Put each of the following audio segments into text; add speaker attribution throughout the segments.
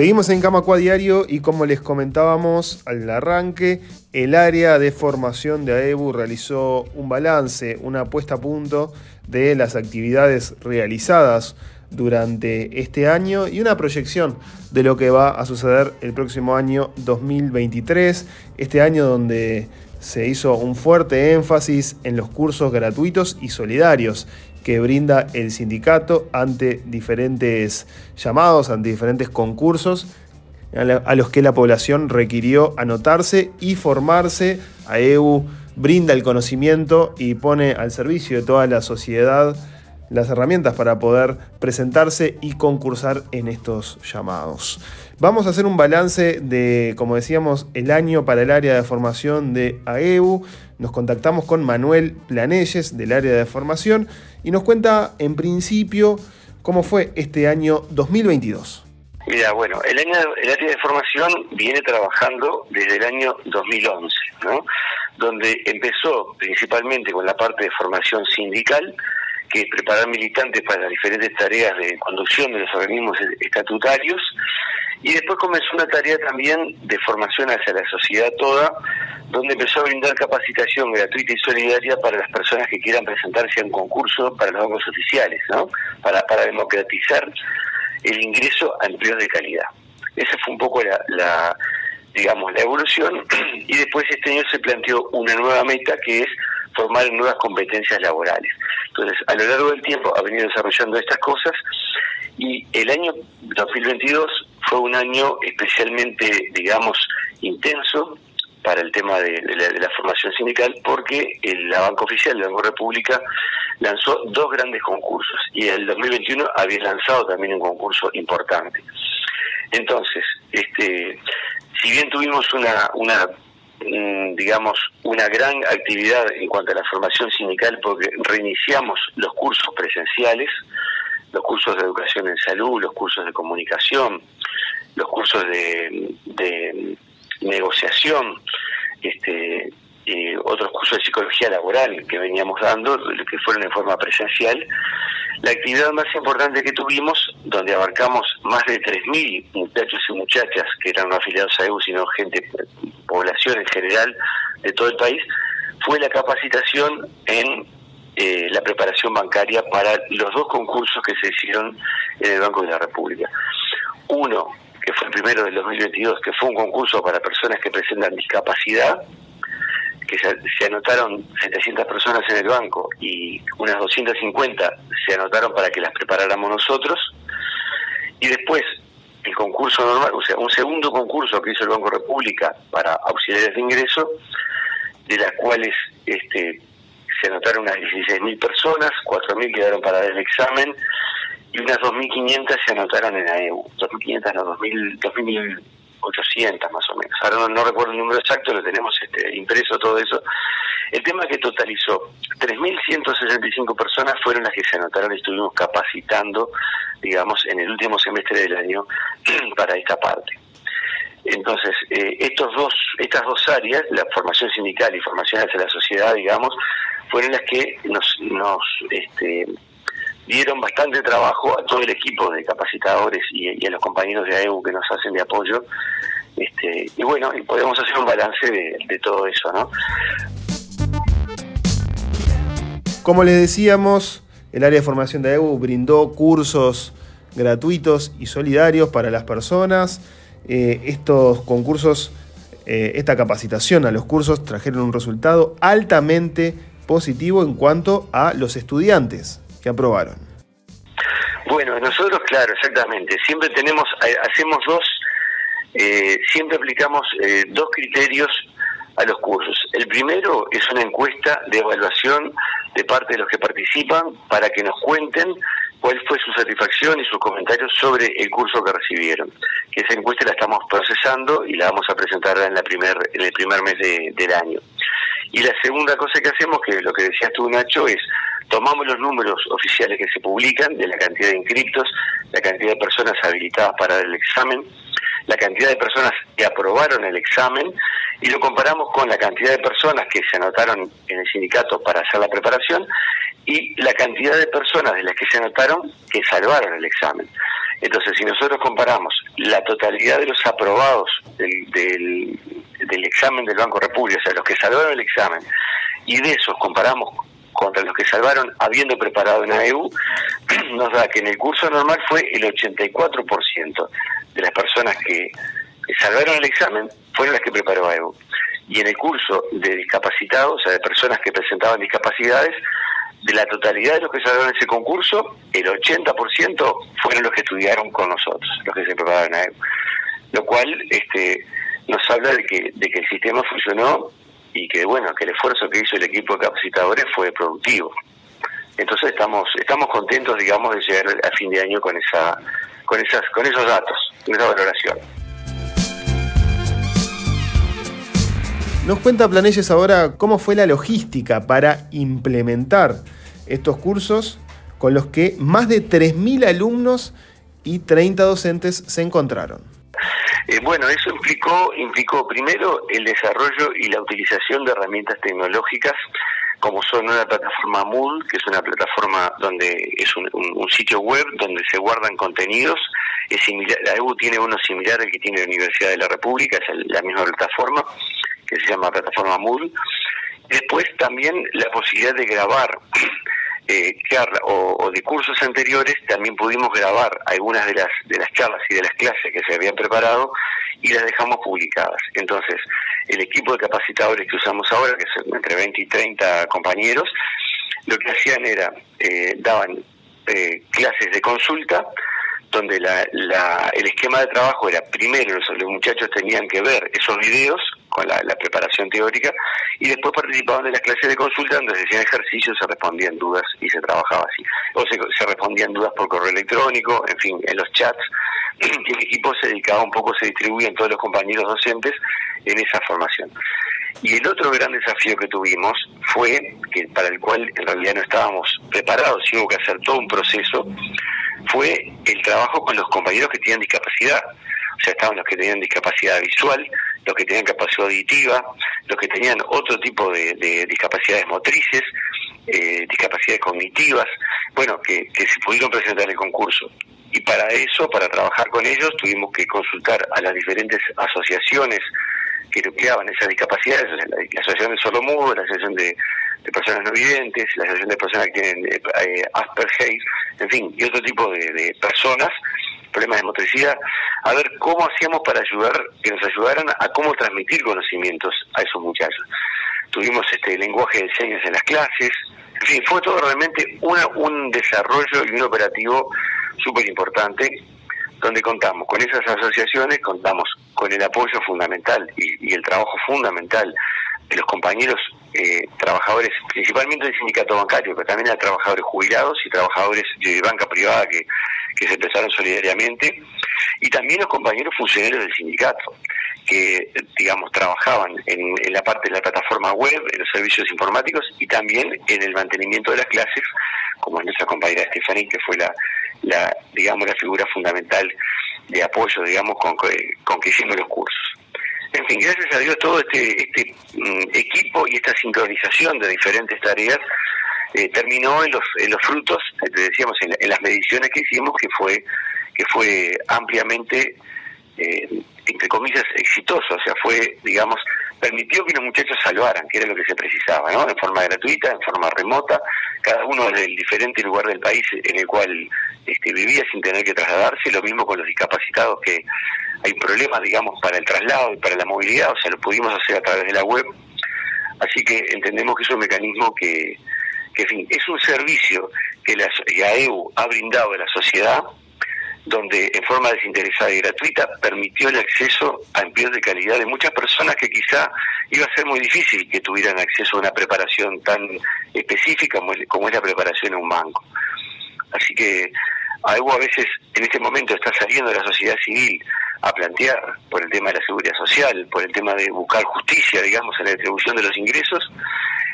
Speaker 1: Seguimos en Camacua Diario y como les comentábamos al arranque, el área de formación de AEBU realizó un balance, una puesta a punto de las actividades realizadas durante este año y una proyección de lo que va a suceder el próximo año 2023, este año donde se hizo un fuerte énfasis en los cursos gratuitos y solidarios que brinda el sindicato ante diferentes llamados, ante diferentes concursos a los que la población requirió anotarse y formarse. AEU brinda el conocimiento y pone al servicio de toda la sociedad las herramientas para poder presentarse y concursar en estos llamados. Vamos a hacer un balance de, como decíamos, el año para el área de formación de AEU. Nos contactamos con Manuel Planelles del área de formación y nos cuenta en principio cómo fue este año 2022.
Speaker 2: Mira, bueno, el, año, el área de formación viene trabajando desde el año 2011, ¿no? donde empezó principalmente con la parte de formación sindical, que es preparar militantes para las diferentes tareas de conducción de los organismos estatutarios, y después comenzó una tarea también de formación hacia la sociedad toda, donde empezó a brindar capacitación gratuita y solidaria para las personas que quieran presentarse a un concurso para los bancos oficiales, ¿no? Para, para democratizar el ingreso a empleos de calidad. Esa fue un poco la, la digamos, la evolución, y después este año se planteó una nueva meta que es formar nuevas competencias laborales. Entonces, a lo largo del tiempo ha venido desarrollando estas cosas y el año 2022 fue un año especialmente, digamos, intenso para el tema de, la, formación sindical porque la banca oficial, la Banco República, lanzó dos grandes concursos y el 2021 había lanzado también un concurso importante. Entonces, este, si bien tuvimos una, una digamos, una gran actividad en cuanto a la formación sindical porque reiniciamos los cursos presenciales, los cursos de educación en salud, los cursos de comunicación, los cursos de, de negociación, este, y otros cursos de psicología laboral que veníamos dando, que fueron en forma presencial, la actividad más importante que tuvimos, donde abarcamos más de 3.000 muchachos y muchachas que eran no afiliados a EU, sino gente, población en general de todo el país, fue la capacitación en eh, la preparación bancaria para los dos concursos que se hicieron en el Banco de la República. Uno, que fue el primero del 2022, que fue un concurso para personas que presentan discapacidad, que se, anotaron 700 personas en el banco y unas 250 se anotaron para que las preparáramos nosotros. Y después el concurso normal, o sea, un segundo concurso que hizo el Banco República para auxiliares de ingreso, de las cuales este, se anotaron unas 16.000 personas, 4.000 quedaron para el examen y unas 2.500 se anotaron en AEU. 2.500 no, 2.000, 2.000 800 más o menos. Ahora no, recuerdo el número exacto, lo tenemos este, impreso todo eso. El tema que totalizó 3.165 personas fueron las que se anotaron y estuvimos capacitando, digamos, en el último semestre del año para esta parte. Entonces, eh, estos dos, estas dos áreas, la formación sindical y formación hacia la sociedad, digamos, fueron las que nos, nos este, dieron bastante trabajo a todo el equipo de capacitadores y, a los compañeros de AEU que nos hacen de apoyo. Este, y bueno, y podemos hacer un balance de, todo eso, ¿no?
Speaker 1: Como les decíamos, el área de formación de AEU brindó cursos gratuitos y solidarios para las personas. Eh, estos concursos, eh, esta capacitación a los cursos trajeron un resultado altamente positivo en cuanto a los estudiantes que aprobaron?
Speaker 2: Bueno, nosotros, claro, exactamente. Siempre tenemos, eh, hacemos dos, eh, siempre aplicamos eh, dos criterios a los cursos. El primero es una encuesta de evaluación de parte de los que participan para que nos cuenten cuál fue su satisfacción y sus comentarios sobre el curso que recibieron. Esa encuesta la estamos procesando y la vamos a presentar en, la primer, en el primer mes del año. Y la segunda cosa que hacemos, que lo que decías tú, Nacho, es tomamos los números oficiales que se publican de la cantidad de inscriptos, la cantidad de personas habilitadas para el examen, la cantidad de personas que aprobaron el examen y lo comparamos con la cantidad de personas que se anotaron en el sindicato para hacer la preparación y la cantidad de personas de las que se anotaron que salvaron el examen. Entonces, si nosotros comparamos la totalidad de los aprobados del, del, examen del Banco República, o sea, los que salvaron el examen, y de esos comparamos contra los que salvaron habiendo preparado en AEU, nos da que en el curso normal fue el 84% de las personas que salvaron el examen fueron las que preparó AEU. Y en el curso de discapacitados, o sea, de personas que presentaban discapacidades, de la totalidad de los que salieron ese concurso, el 80% fueron los que estudiaron con nosotros, los que se prepararon a él. Lo cual este, nos habla de que, de que el sistema funcionó y que bueno, que el esfuerzo que hizo el equipo de capacitadores fue productivo. Entonces estamos, estamos contentos, digamos, de llegar a fin de año con esa, con esas, con esos datos, con esa valoración.
Speaker 1: Nos cuenta Planelles ahora cómo fue la logística para implementar estos cursos con los que más de 3.000 alumnos y 30 docentes se encontraron.
Speaker 2: Eh, bueno, eso implicó, implicó primero el desarrollo y la utilización de herramientas tecnológicas como son una plataforma Moodle, que es una plataforma donde es un, sitio web donde se guardan contenidos. Es similar, la EU tiene uno similar al que tiene la Universidad de la República, es la misma plataforma que se llama plataforma Moodle. Después también la posibilidad de grabar eh, charlas o, de cursos anteriores, también pudimos grabar algunas de las, de las charlas y de las clases que se habían preparado y las dejamos publicadas. Entonces, el equipo de capacitadores que usamos ahora, que son entre 20 y 30 compañeros, lo que hacían era, eh, daban eh, clases de consulta, donde la, el esquema de trabajo era primero los muchachos tenían que ver esos videos con la, preparación teórica y después participaban de las clases de consulta donde se hacían ejercicios, se respondían dudas y se trabajaba así. O se, respondían dudas por correo electrónico, en fin, en los chats. Y el equipo se dedicaba un poco, se distribuían todos los compañeros docentes en esa formación. Y el otro gran desafío que tuvimos fue, que para el cual en realidad no estábamos preparados y hubo que hacer todo un proceso, fue el trabajo con los compañeros que tenían discapacidad. O sea, estaban los que tenían discapacidad visual, los que tenían capacidad auditiva, los que tenían otro tipo de, discapacidades motrices, eh, discapacidades cognitivas, bueno, que, que se pudieron presentar en el concurso. Y para eso, para trabajar con ellos, tuvimos que consultar a las diferentes asociaciones que nucleaban esas discapacidades, la, Asociación de Solomudo, la Asociación de, Personas No Videntes, la Asociación de Personas que tienen eh, eh, Asperger, en fin, y otro tipo de, personas, problemas de motricidad, a ver cómo hacíamos para ayudar, que nos ayudaran a cómo transmitir conocimientos a esos muchachos. Tuvimos este lenguaje de señas en las clases, en fin, fue todo realmente una, un desarrollo y un operativo súper importante donde contamos con esas asociaciones, contamos con el apoyo fundamental y, el trabajo fundamental de los compañeros eh, trabajadores, principalmente del sindicato bancario, pero también de trabajadores jubilados y trabajadores de banca privada que, que se empezaron solidariamente, y también los compañeros funcionarios del sindicato, que, digamos, trabajaban en, la parte de la plataforma web, en los servicios informáticos y también en el mantenimiento de las clases, como nuestra compañera Stephanie, que fue la, la, digamos, la figura fundamental de apoyo, digamos, con, con que hicimos los cursos. En fin, gracias a Dios todo este, este mm, equipo y esta sincronización de diferentes tareas eh, terminó en los, frutos, te decíamos, en, las mediciones que hicimos, que fue, que fue ampliamente, eh, entre comillas, exitoso, o sea, fue, digamos, permitió que los muchachos salvaran, que era lo que se precisaba, ¿no? En forma gratuita, en forma remota, cada uno desde el diferente lugar del país en el cual este, vivía sin tener que trasladarse, lo mismo con los discapacitados que hay problemas, digamos, para el traslado y para la movilidad, o sea, lo pudimos hacer a través de la web, así que entendemos que es un mecanismo que, que en fin, es un servicio que la AEU ha brindado a la sociedad donde en forma desinteresada y gratuita permitió el acceso a empleos de calidad de muchas personas que quizá iba a ser muy difícil que tuvieran acceso a una preparación tan específica como es la preparación en un banco. Así que algo a veces en este momento está saliendo de la sociedad civil a plantear por el tema de la seguridad social, por el tema de buscar justicia, digamos, en la distribución de los ingresos,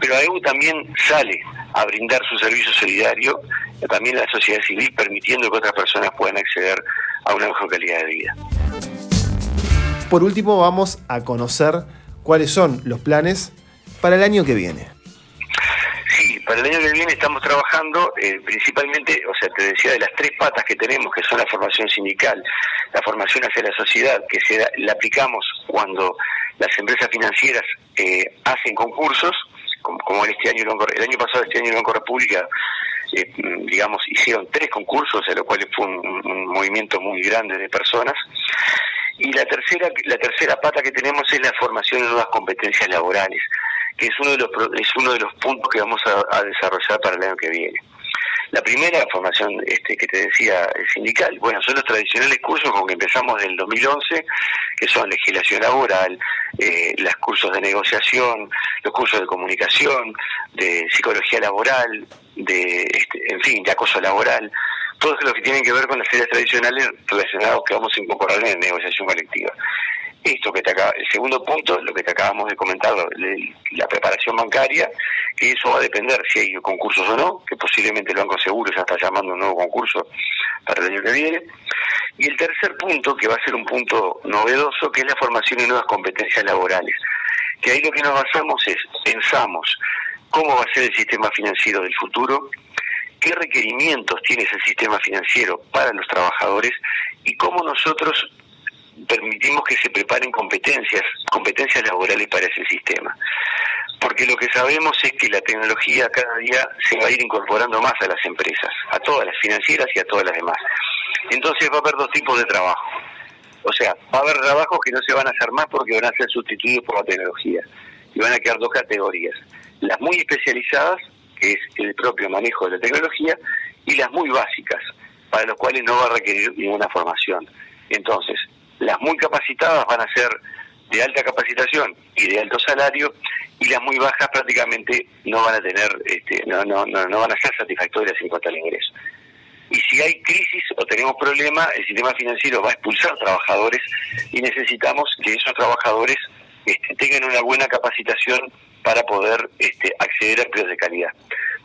Speaker 2: pero AEU también sale a brindar su servicio solidario también la sociedad civil, permitiendo que otras personas puedan acceder a una mejor calidad de vida.
Speaker 1: Por último, vamos a conocer cuáles son los planes para el año que viene.
Speaker 2: Sí, Para el año que viene estamos trabajando eh, principalmente, o sea, te decía de las tres patas que tenemos, que son la formación sindical, la formación hacia la sociedad, que se la aplicamos cuando las empresas financieras eh, hacen concursos, como, este año el año pasado este año Banco República eh, digamos hicieron tres concursos a lo cual fue un, movimiento muy grande de personas. Y la tercera la tercera pata que tenemos es la formación de nuevas competencias laborales que es uno de los es uno de los puntos que vamos a desarrollar para el año que viene la primera formación este, que te decía el sindical, bueno, son los tradicionales cursos con que empezamos del 2011, que son legislación laboral, eh, los cursos de negociación, los cursos de comunicación, de psicología laboral, de, este, en fin, de acoso laboral, todo lo que tiene que ver con las áreas tradicionales relacionados que vamos a incorporar en la negociación colectiva. Esto que te acaba, el segundo punto, lo que te acabamos de comentar, la preparación bancaria, que eso va a depender si hay concursos o no, que posiblemente el Banco Seguro ya está llamando un nuevo concurso para el año que viene. Y el tercer punto, que va a ser un punto novedoso, que es la formación de nuevas competencias laborales. Que ahí lo que nos basamos es, pensamos cómo va a ser el sistema financiero del futuro, qué requerimientos tiene ese sistema financiero para los trabajadores y cómo nosotros permitimos que se preparen competencias, competencias laborales para ese sistema. Porque lo que sabemos es que la tecnología cada día se va a ir incorporando más a las empresas, a todas las financieras y a todas las demás. Entonces va a haber dos tipos de trabajo. O sea, va a haber trabajos que no se van a hacer más porque van a ser sustituidos por la tecnología. Y van a quedar dos categorías. Las muy especializadas, que es el propio manejo de la tecnología, y las muy básicas, para los cuales no va a requerir ninguna formación. Entonces, las muy capacitadas van a ser de alta capacitación y de alto salario y las muy bajas prácticamente no van a tener, este, no, no, no, van a ser satisfactorias en cuanto al ingreso. Y si hay crisis o tenemos problemas, el sistema financiero va a expulsar trabajadores y necesitamos que esos trabajadores este, tengan una buena capacitación para poder este, acceder a empleos de calidad.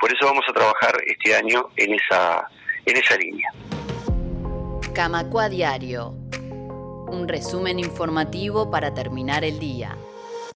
Speaker 2: Por eso vamos a trabajar este año en esa, en esa línea.
Speaker 3: Camacua Diario un resumen informativo para terminar el día.